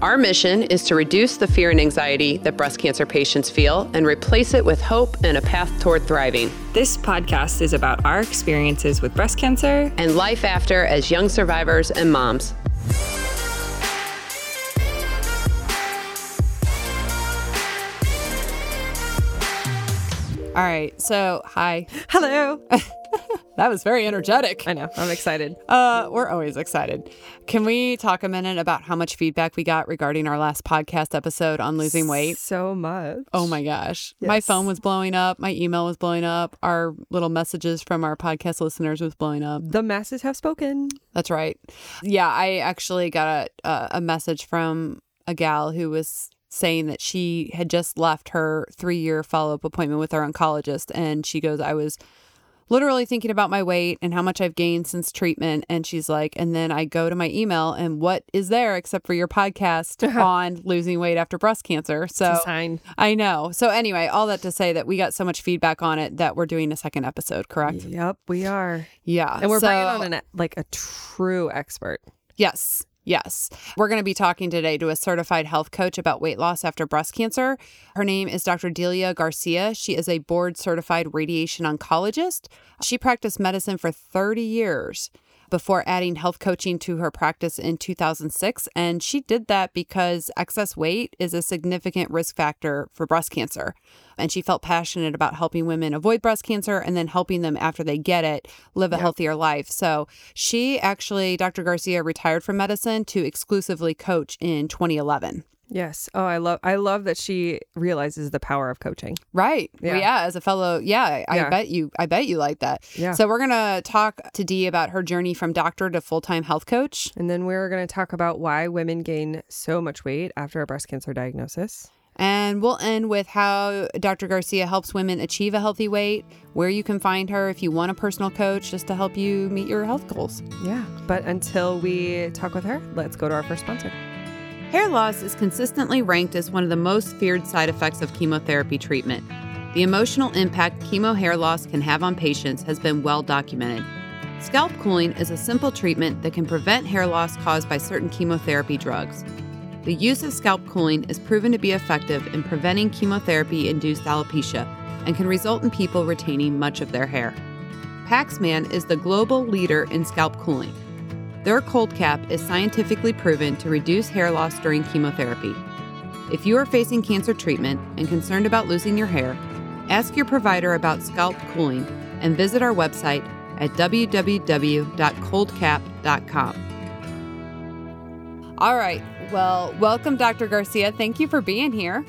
our mission is to reduce the fear and anxiety that breast cancer patients feel and replace it with hope and a path toward thriving. This podcast is about our experiences with breast cancer and life after as young survivors and moms. All right. So, hi. Hello. that was very energetic. I know. I'm excited. Uh, we're always excited. Can we talk a minute about how much feedback we got regarding our last podcast episode on losing weight? So much. Oh my gosh. Yes. My phone was blowing up. My email was blowing up. Our little messages from our podcast listeners was blowing up. The masses have spoken. That's right. Yeah, I actually got a, a message from a gal who was saying that she had just left her three year follow up appointment with our oncologist. And she goes, I was literally thinking about my weight and how much I've gained since treatment. And she's like, and then I go to my email and what is there except for your podcast on losing weight after breast cancer? So I know. So anyway, all that to say that we got so much feedback on it that we're doing a second episode, correct? Yep, we are. Yeah. And we're so, bringing on an, like a true expert. Yes. Yes. We're going to be talking today to a certified health coach about weight loss after breast cancer. Her name is Dr. Delia Garcia. She is a board certified radiation oncologist. She practiced medicine for 30 years before adding health coaching to her practice in 2006. And she did that because excess weight is a significant risk factor for breast cancer. And she felt passionate about helping women avoid breast cancer and then helping them after they get it live a yep. healthier life. So she actually, Dr. Garcia, retired from medicine to exclusively coach in 2011. Yes. Oh, I love I love that she realizes the power of coaching. Right. Yeah. Well, yeah as a fellow, yeah, I yeah. bet you I bet you like that. Yeah. So we're going to talk to Dee about her journey from doctor to full-time health coach. And then we're going to talk about why women gain so much weight after a breast cancer diagnosis. And we'll end with how Dr. Garcia helps women achieve a healthy weight, where you can find her if you want a personal coach just to help you meet your health goals. Yeah. But until we talk with her, let's go to our first sponsor. Hair loss is consistently ranked as one of the most feared side effects of chemotherapy treatment. The emotional impact chemo hair loss can have on patients has been well documented. Scalp cooling is a simple treatment that can prevent hair loss caused by certain chemotherapy drugs. The use of scalp cooling is proven to be effective in preventing chemotherapy induced alopecia and can result in people retaining much of their hair. Paxman is the global leader in scalp cooling. Their cold cap is scientifically proven to reduce hair loss during chemotherapy. If you are facing cancer treatment and concerned about losing your hair, ask your provider about scalp cooling and visit our website at www.coldcap.com. All right. Well, welcome, Dr. Garcia. Thank you for being here.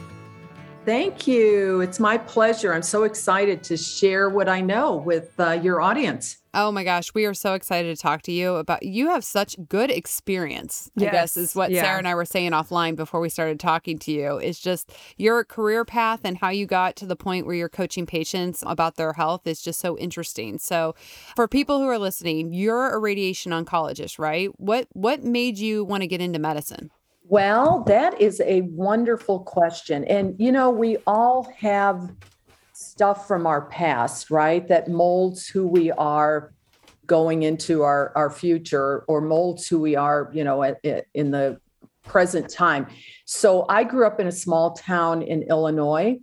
Thank you. It's my pleasure. I'm so excited to share what I know with uh, your audience. Oh my gosh, we are so excited to talk to you about you have such good experience. Yes. I guess is what yeah. Sarah and I were saying offline before we started talking to you. It's just your career path and how you got to the point where you're coaching patients about their health is just so interesting. So, for people who are listening, you're a radiation oncologist, right? What what made you want to get into medicine? Well, that is a wonderful question. And, you know, we all have stuff from our past, right? That molds who we are going into our, our future or molds who we are, you know, in the present time. So I grew up in a small town in Illinois,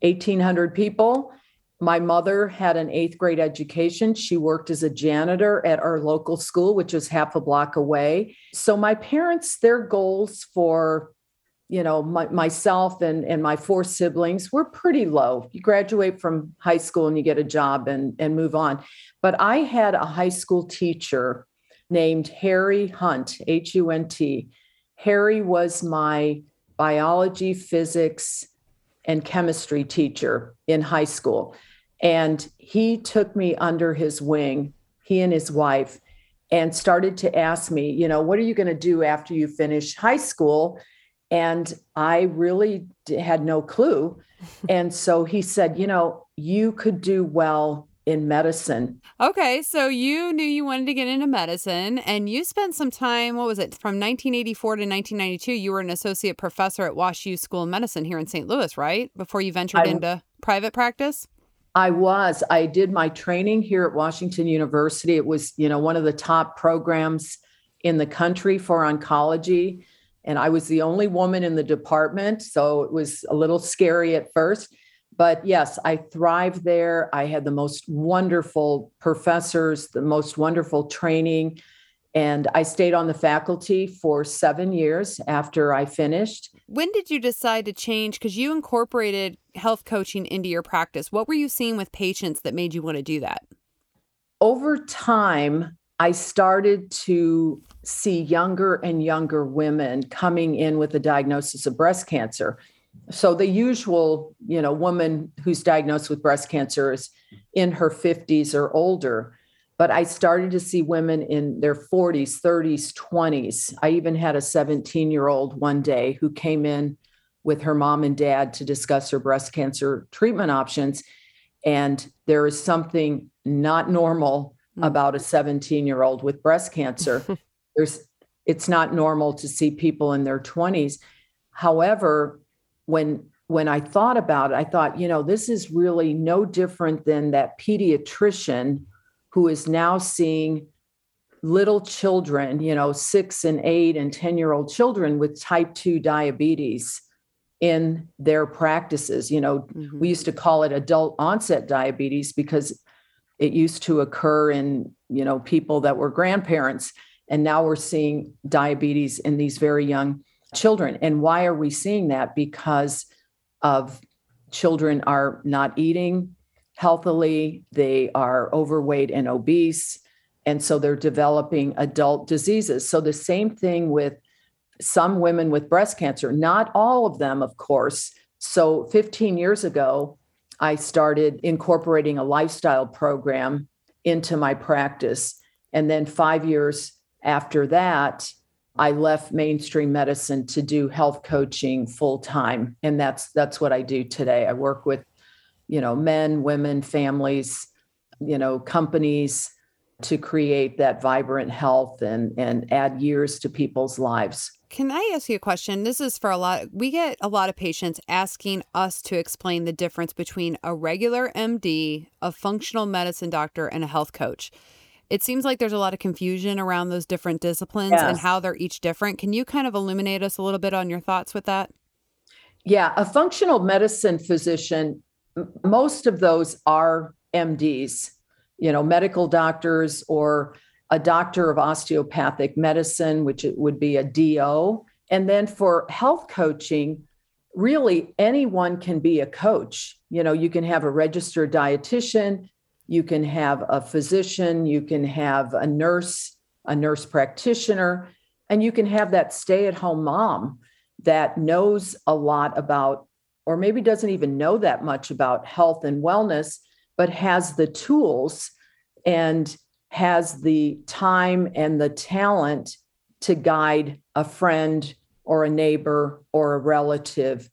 1,800 people. My mother had an eighth grade education. She worked as a janitor at our local school, which was half a block away. So my parents, their goals for you know my, myself and and my four siblings were pretty low you graduate from high school and you get a job and and move on but i had a high school teacher named harry hunt h-u-n-t harry was my biology physics and chemistry teacher in high school and he took me under his wing, he and his wife, and started to ask me, you know, what are you going to do after you finish high school? And I really had no clue. and so he said, You know, you could do well in medicine. Okay, so you knew you wanted to get into medicine and you spent some time, what was it, from 1984 to 1992, you were an associate professor at Wash U School of Medicine here in St. Louis, right? Before you ventured I, into private practice? I was. I did my training here at Washington University. It was, you know, one of the top programs in the country for oncology. And I was the only woman in the department. So it was a little scary at first but yes, I thrived there. I had the most wonderful professors, the most wonderful training. And I stayed on the faculty for seven years after I finished. When did you decide to change? Because you incorporated health coaching into your practice. What were you seeing with patients that made you want to do that? Over time, I started to see younger and younger women coming in with a diagnosis of breast cancer so the usual you know woman who's diagnosed with breast cancer is in her 50s or older but i started to see women in their 40s 30s 20s i even had a 17 year old one day who came in with her mom and dad to discuss her breast cancer treatment options and there is something not normal mm. about a 17 year old with breast cancer. There's it's not normal to see people in their 20s however when when I thought about it, I thought, you know, this is really no different than that pediatrician who is now seeing little children, you know, six and eight and 10 year old children with type 2 diabetes in their practices. You know, mm-hmm. we used to call it adult onset diabetes because it used to occur in, you know, people that were grandparents. And now we're seeing diabetes in these very young children. And why are we seeing that? Because of children are not eating healthily, they are overweight and obese, and so they're developing adult diseases. So the same thing with some women with breast cancer, not all of them, of course. So 15 years ago, I started incorporating a lifestyle program into my practice. And then five years after that, I left mainstream medicine to do health coaching full time and that's that's what I do today. I work with you know men, women, families, you know, companies to create that vibrant health and and add years to people's lives. Can I ask you a question? This is for a lot we get a lot of patients asking us to explain the difference between a regular MD, a functional medicine doctor and a health coach it seems like there's a lot of confusion around those different disciplines yes. and how they're each different. Can you kind of illuminate us a little bit on your thoughts with that? Yeah, a functional medicine physician, most of those are MDs, you know, medical doctors or a doctor of osteopathic medicine, which it would be a DO. And then for health coaching, really anyone can be a coach. You know, you can have a registered dietitian, you can have a physician, you can have a nurse, a nurse practitioner, and you can have that stay at home mom that knows a lot about, or maybe doesn't even know that much about health and wellness, but has the tools and has the time and the talent to guide a friend or a neighbor or a relative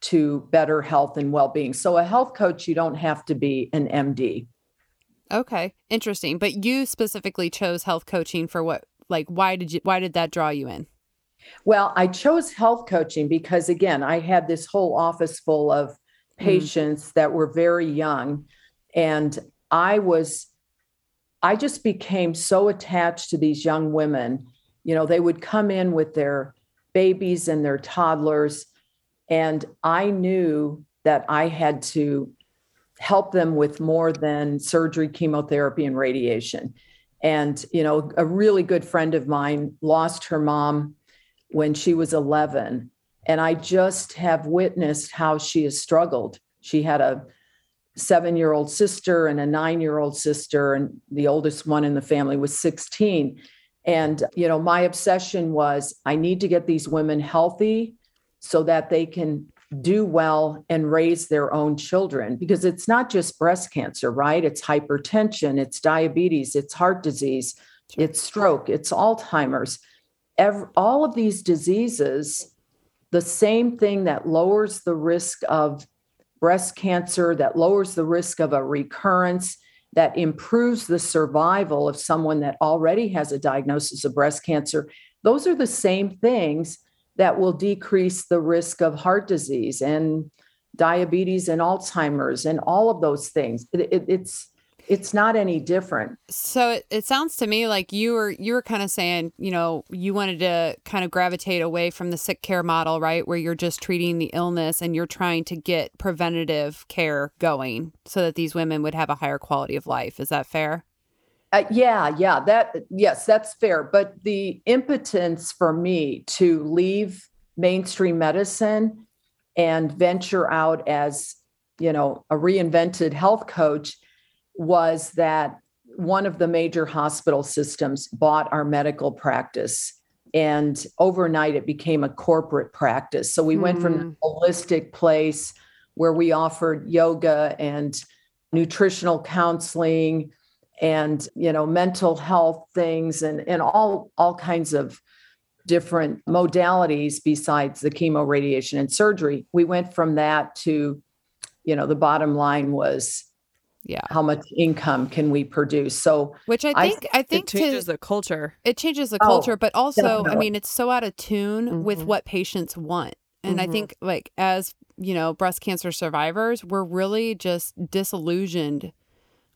to better health and well-being. So a health coach you don't have to be an MD. Okay, interesting. But you specifically chose health coaching for what? Like, why did you? Why did that draw you in? Well, I chose health coaching because again, I had this whole office full of mm. patients mm. that were very young, and I was, I just became so attached to these young women. You know, they would come in with their babies and their toddlers, and I knew that I had to help them with more than surgery, chemotherapy, and radiation. And, you know, a really good friend of mine lost her mom when she was 11. And I just have witnessed how she has struggled. She had a seven year old sister and a nine year old sister, and the oldest one in the family was 16. And, you know, my obsession was I need to get these women healthy so that they can do well and raise their own children because it's not just breast cancer, right? It's hypertension, it's diabetes, it's heart disease, it's stroke, it's Alzheimer's. Every, all of these diseases the same thing that lowers the risk of breast cancer, that lowers the risk of a recurrence, that improves the survival of someone that already has a diagnosis of breast cancer. Those are the same things that will decrease the risk of heart disease and diabetes and Alzheimer's and all of those things. It, it, it's it's not any different. So it, it sounds to me like you were you were kind of saying, you know, you wanted to kind of gravitate away from the sick care model, right? Where you're just treating the illness and you're trying to get preventative care going so that these women would have a higher quality of life. Is that fair? Uh, yeah, yeah, that yes, that's fair. But the impotence for me to leave mainstream medicine and venture out as, you know, a reinvented health coach was that one of the major hospital systems bought our medical practice and overnight it became a corporate practice so we mm. went from a hmm. holistic place where we offered yoga and nutritional counseling and you know mental health things and and all all kinds of different modalities besides the chemo radiation and surgery we went from that to you know the bottom line was yeah how much income can we produce so which i think i, I think it changes to, the culture it changes the culture oh, but also definitely. i mean it's so out of tune mm-hmm. with what patients want and mm-hmm. i think like as you know breast cancer survivors we're really just disillusioned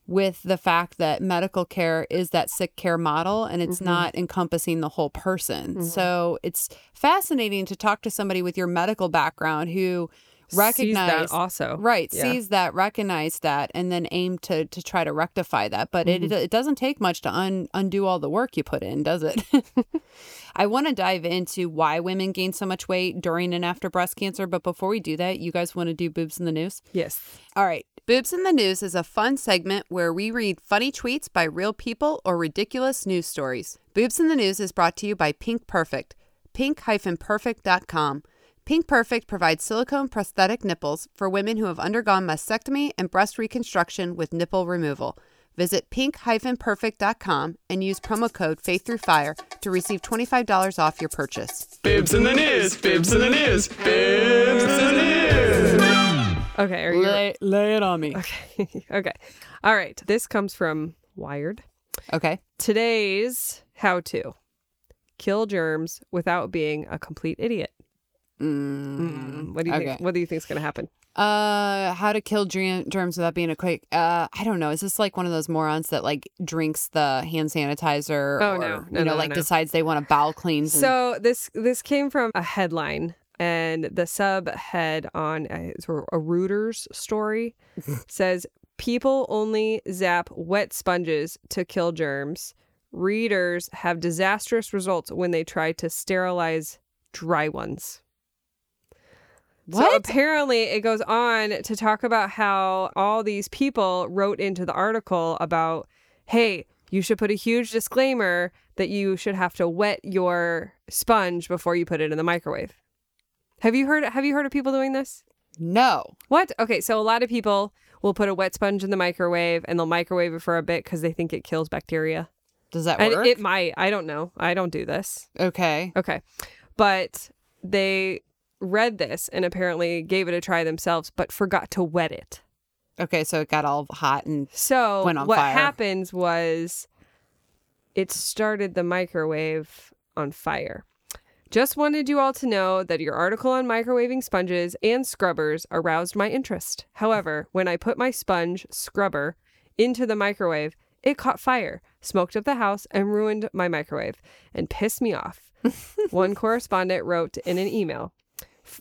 with the fact that medical care is that sick care model and it's mm-hmm. not encompassing the whole person. Mm-hmm. So it's fascinating to talk to somebody with your medical background who recognize that also. Right yeah. sees that recognize that and then aim to to try to rectify that. But mm-hmm. it, it doesn't take much to un, undo all the work you put in does it? I want to dive into why women gain so much weight during and after breast cancer but before we do that you guys want to do boobs in the news? Yes. All right boobs in the news is a fun segment where we read funny tweets by real people or ridiculous news stories. Boobs in the news is brought to you by pink perfect. Pink-perfect.com Pink Perfect provides silicone prosthetic nipples for women who have undergone mastectomy and breast reconstruction with nipple removal. Visit pink-perfect.com and use promo code Faith Through Fire to receive $25 off your purchase. Bibs in the news, bibs in the news, bibs in the news. Okay, are you lay, lay it on me. Okay. okay. All right. This comes from Wired. Okay. Today's how to kill germs without being a complete idiot. Mm. What do you okay. think? What do you think is going to happen? Uh, how to kill germs without being a quick. Uh, I don't know. Is this like one of those morons that like drinks the hand sanitizer? Oh or, no, no, you know, no, like no. decides they want to bowel clean. And... So this this came from a headline, and the subhead on a, a Reuters story says people only zap wet sponges to kill germs. Readers have disastrous results when they try to sterilize dry ones. What? So apparently, it goes on to talk about how all these people wrote into the article about, hey, you should put a huge disclaimer that you should have to wet your sponge before you put it in the microwave. Have you heard have you heard of people doing this? No. What? Okay, so a lot of people will put a wet sponge in the microwave and they'll microwave it for a bit cuz they think it kills bacteria. Does that and work? It might. I don't know. I don't do this. Okay. Okay. But they read this and apparently gave it a try themselves, but forgot to wet it. Okay, so it got all hot and so went on what fire. happens was it started the microwave on fire. Just wanted you all to know that your article on microwaving sponges and scrubbers aroused my interest. However, when I put my sponge scrubber into the microwave, it caught fire, smoked up the house, and ruined my microwave and pissed me off. One correspondent wrote in an email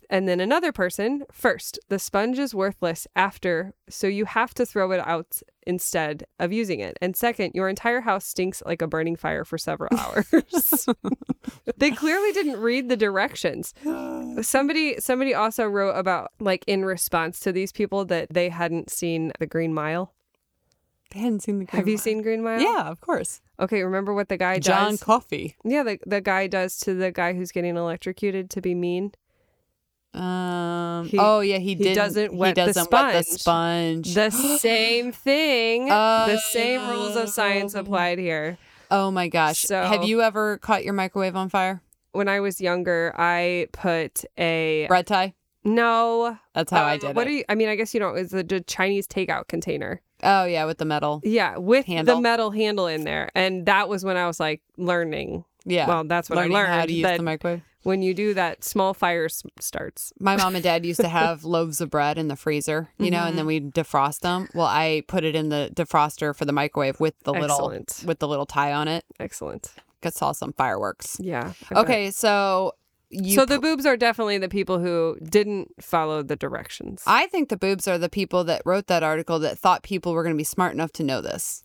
and then another person, first, the sponge is worthless after, so you have to throw it out instead of using it. And second, your entire house stinks like a burning fire for several hours. they clearly didn't read the directions. Somebody somebody also wrote about like in response to these people that they hadn't seen the Green Mile. They hadn't seen the Green Mile. Have Mile. you seen Green Mile? Yeah, of course. Okay, remember what the guy John does? John Coffey. Yeah, the the guy does to the guy who's getting electrocuted to be mean. Um. He, oh yeah, he, he doesn't wet he doesn't the sponge. Wet the sponge. The same thing. the same rules of science applied here. Oh my gosh! So, have you ever caught your microwave on fire? when I was younger, I put a Bread tie. no. That's how I um, did What it. do you? I mean, I guess you know it's the Chinese takeout container. oh yeah, with the metal. Yeah, with Handle. the metal handle in there, and that was when I was like learning. Yeah. Well, that's when Learning I learned how to use the microwave. When you do that, small fire s- starts. My mom and dad used to have loaves of bread in the freezer, you know, and then mm-hmm. we'd defrost them. Well, I put it in the defroster for the microwave with the little with the little tie on it. Excellent. Got saw some fireworks. Yeah. I bet. Okay, so you so the boobs are definitely the people who didn't follow the directions. I think the boobs are the people that wrote that article that thought people were going to be smart enough to know this.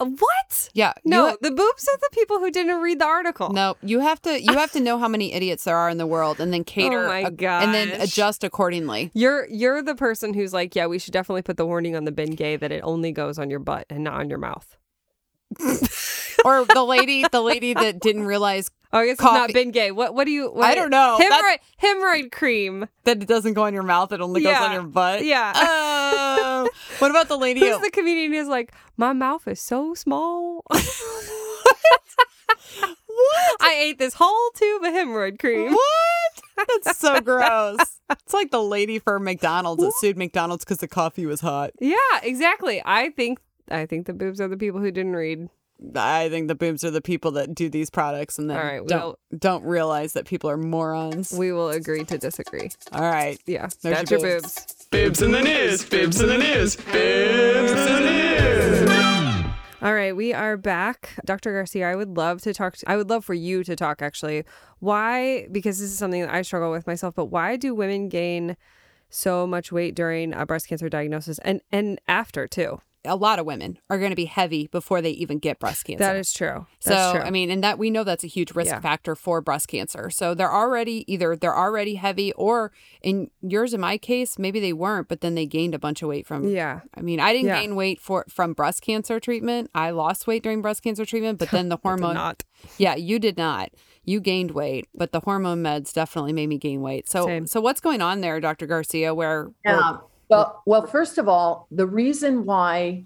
Uh, what? Yeah. No, ha- the boobs are the people who didn't read the article. no, you have to you have to know how many idiots there are in the world and then cater Oh my ac- and then adjust accordingly. You're you're the person who's like, yeah, we should definitely put the warning on the Bengay that it only goes on your butt and not on your mouth. or the lady the lady that didn't realize Oh, I guess it's Coffee. not Bengay. What what do you? What I don't know. Hemorrhoid hemorrhoid cream. that it doesn't go on your mouth, it only goes on your butt. Yeah. Oh. what about the lady Who's the comedian who's like, my mouth is so small. What? I ate this whole tube of hemorrhoid cream. What? That's so gross. It's like the lady for McDonald's that sued McDonald's because the coffee was hot. Yeah, exactly. I think I think the boobs are the people who didn't read. I think the boobs are the people that do these products and then All right, don't well- don't realize that people are morons. We will agree to disagree. All right. Yeah, There's that's your your boobs. boobs. Bibs in the news. Bibs in the news. Bibs in the news. All right, we are back. Dr. Garcia, I would love to talk to, I would love for you to talk actually. Why because this is something that I struggle with myself, but why do women gain so much weight during a breast cancer diagnosis and and after too? A lot of women are going to be heavy before they even get breast cancer. That is true. So true. I mean, and that we know that's a huge risk Yeah. factor for breast cancer. So they're already either they're already heavy, or in yours, in my case, maybe they weren't, but then they gained a bunch of weight from. yeah. I mean, I didn't Yeah. gain weight for from breast cancer treatment. I lost weight during breast cancer treatment, but then the hormone. Not. Yeah, you did not. You gained weight, but the hormone meds definitely made me gain weight. So, Same. so what's going on there, Dr. Garcia? Where? Yeah. Well, well, first of all, the reason why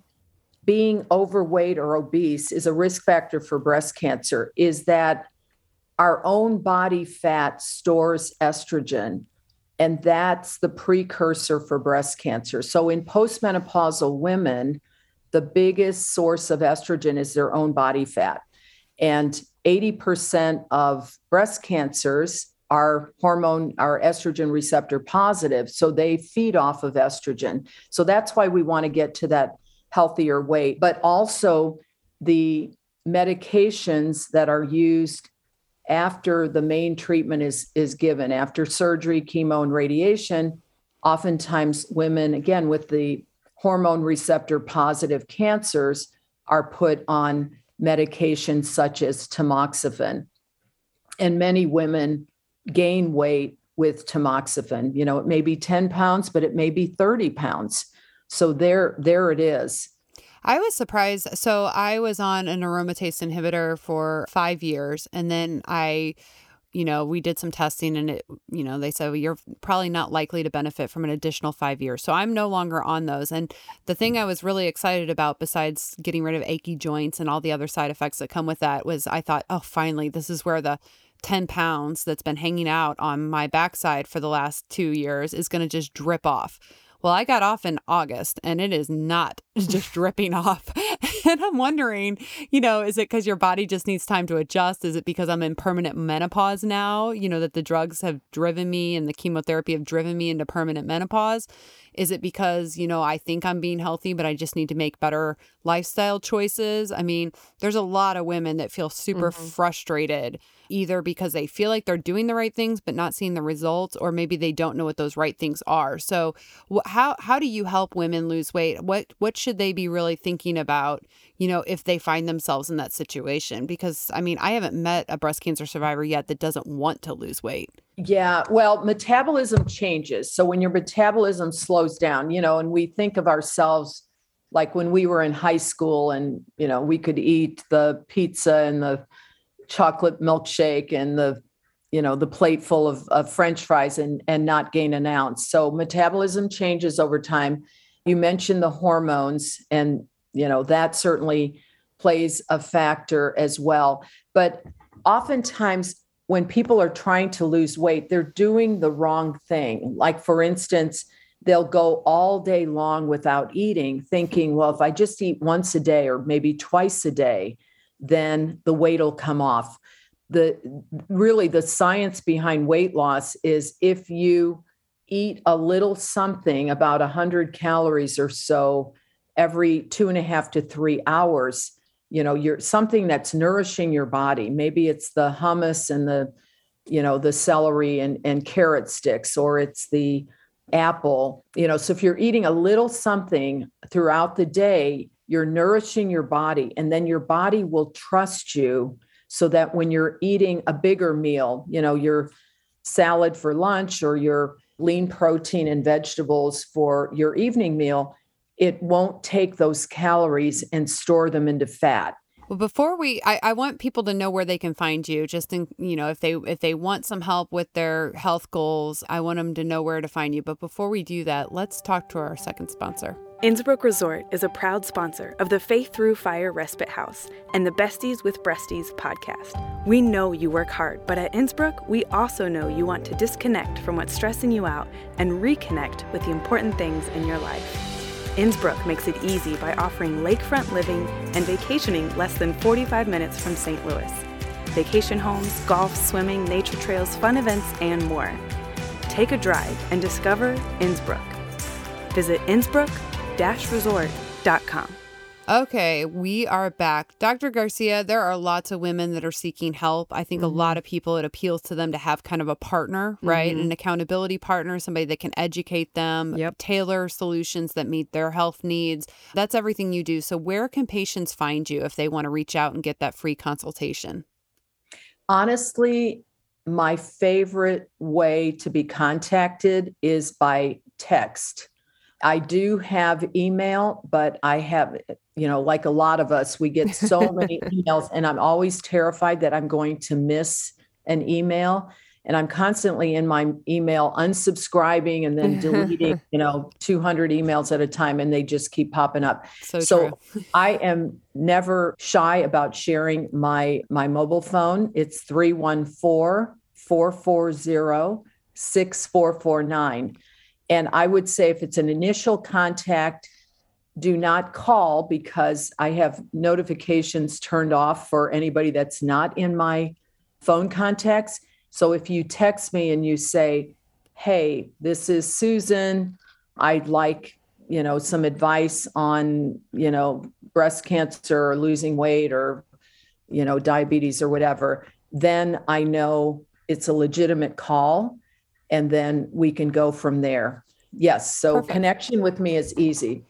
being overweight or obese is a risk factor for breast cancer is that our own body fat stores estrogen, and that's the precursor for breast cancer. So, in postmenopausal women, the biggest source of estrogen is their own body fat. And 80% of breast cancers are hormone, are estrogen receptor positive. So they feed off of estrogen. So that's why we want to get to that healthier weight. But also the medications that are used after the main treatment is, is given, after surgery, chemo, and radiation, oftentimes women, again, with the hormone receptor positive cancers, are put on medications such as tamoxifen. And many women gain weight with tamoxifen. You know, it may be 10 pounds, but it may be 30 pounds. So there, there it is. I was surprised. So I was on an aromatase inhibitor for five years, and then I, you know, we did some testing, and it, you know, they said well, you're probably not likely to benefit from an additional five years. So I'm no longer on those. And the thing I was really excited about, besides getting rid of achy joints and all the other side effects that come with that, was I thought, oh, finally, this is where the 10 pounds that's been hanging out on my backside for the last two years is going to just drip off. Well, I got off in August and it is not just dripping off. And I'm wondering, you know, is it because your body just needs time to adjust? Is it because I'm in permanent menopause now? You know, that the drugs have driven me and the chemotherapy have driven me into permanent menopause? Is it because, you know, I think I'm being healthy, but I just need to make better lifestyle choices? I mean, there's a lot of women that feel super mm-hmm. frustrated either because they feel like they're doing the right things but not seeing the results or maybe they don't know what those right things are. So, wh- how how do you help women lose weight? What what should they be really thinking about, you know, if they find themselves in that situation? Because I mean, I haven't met a breast cancer survivor yet that doesn't want to lose weight. Yeah, well, metabolism changes. So when your metabolism slows down, you know, and we think of ourselves like when we were in high school and, you know, we could eat the pizza and the chocolate milkshake and the, you know, the plate full of, of French fries and, and not gain an ounce. So metabolism changes over time. You mentioned the hormones, and, you know, that certainly plays a factor as well. But oftentimes when people are trying to lose weight, they're doing the wrong thing. Like, for instance, they'll go all day long without eating, thinking, well, if I just eat once a day or maybe twice a day, then the weight will come off. The really the science behind weight loss is if you eat a little something, about 100 calories or so, every two and a half to three hours, you know you're something that's nourishing your body. Maybe it's the hummus and the you know the celery and, and carrot sticks or it's the apple. You know so if you're eating a little something throughout the day you're nourishing your body and then your body will trust you so that when you're eating a bigger meal you know your salad for lunch or your lean protein and vegetables for your evening meal it won't take those calories and store them into fat. Well, before we, I, I want people to know where they can find you. Just in, you know, if they if they want some help with their health goals, I want them to know where to find you. But before we do that, let's talk to our second sponsor. Innsbrook Resort is a proud sponsor of the Faith Through Fire Respite House and the Besties with Breasties podcast. We know you work hard, but at Innsbrook, we also know you want to disconnect from what's stressing you out and reconnect with the important things in your life. Innsbrook makes it easy by offering lakefront living and vacationing less than 45 minutes from St. Louis. Vacation homes, golf, swimming, nature trails, fun events, and more. Take a drive and discover Innsbrook. Visit innsbrook-resort.com. Okay, we are back. Dr. Garcia, there are lots of women that are seeking help. I think mm-hmm. a lot of people, it appeals to them to have kind of a partner, right? Mm-hmm. An accountability partner, somebody that can educate them, yep. tailor solutions that meet their health needs. That's everything you do. So, where can patients find you if they want to reach out and get that free consultation? Honestly, my favorite way to be contacted is by text. I do have email, but I have you know, like a lot of us, we get so many emails, and I'm always terrified that I'm going to miss an email. And I'm constantly in my email unsubscribing and then deleting, you know, 200 emails at a time, and they just keep popping up. So, so I am never shy about sharing my my mobile phone. It's 314 440 6449. And I would say if it's an initial contact, do not call because I have notifications turned off for anybody that's not in my phone contacts. So if you text me and you say, "Hey, this is Susan. I'd like, you know, some advice on, you know, breast cancer or losing weight or, you know, diabetes or whatever," then I know it's a legitimate call and then we can go from there. Yes, so Perfect. connection with me is easy.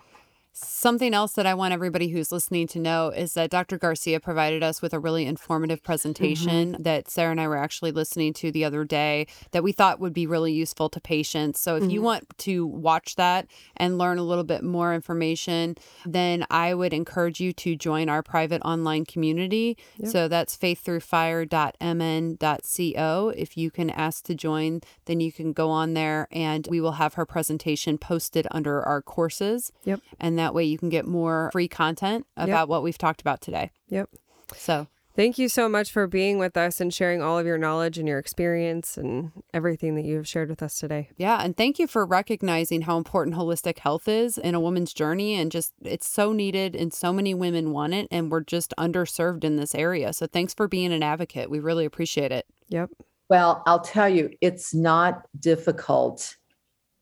Something else that I want everybody who's listening to know is that Dr. Garcia provided us with a really informative presentation mm-hmm. that Sarah and I were actually listening to the other day that we thought would be really useful to patients. So if mm-hmm. you want to watch that and learn a little bit more information, then I would encourage you to join our private online community. Yep. So that's faiththroughfire.mn.co. If you can ask to join, then you can go on there and we will have her presentation posted under our courses. Yep. And that way you can get more free content about yep. what we've talked about today. Yep. So Thank you so much for being with us and sharing all of your knowledge and your experience and everything that you have shared with us today. Yeah. And thank you for recognizing how important holistic health is in a woman's journey. And just it's so needed and so many women want it. And we're just underserved in this area. So thanks for being an advocate. We really appreciate it. Yep. Well, I'll tell you, it's not difficult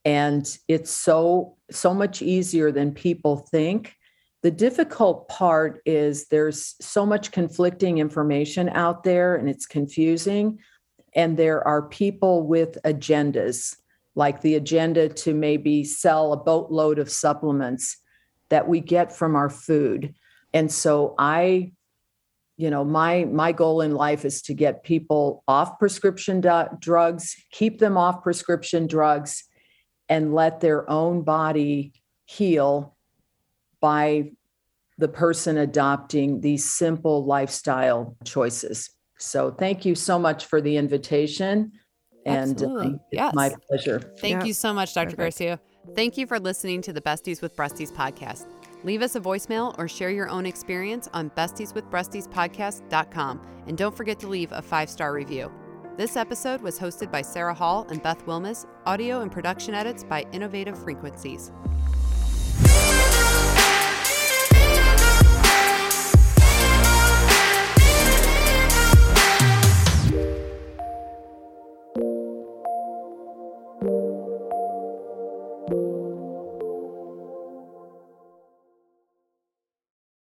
and it's so so much easier than people think. The difficult part is there's so much conflicting information out there and it's confusing. And there are people with agendas like the agenda to maybe sell a boatload of supplements that we get from our food. And so i you know my my goal in life is to get people off prescription do- drugs keep them off prescription drugs and let their own body heal by the person adopting these simple lifestyle choices. So thank you so much for the invitation. And uh, it's yes. my pleasure. Thank yeah. you so much, Dr. Perfect. Garcia. Thank you for listening to the Besties with Breasties podcast. Leave us a voicemail or share your own experience on bestieswithbreastiespodcast.com. And don't forget to leave a five star review. This episode was hosted by Sarah Hall and Beth Wilmes, audio and production edits by Innovative Frequencies.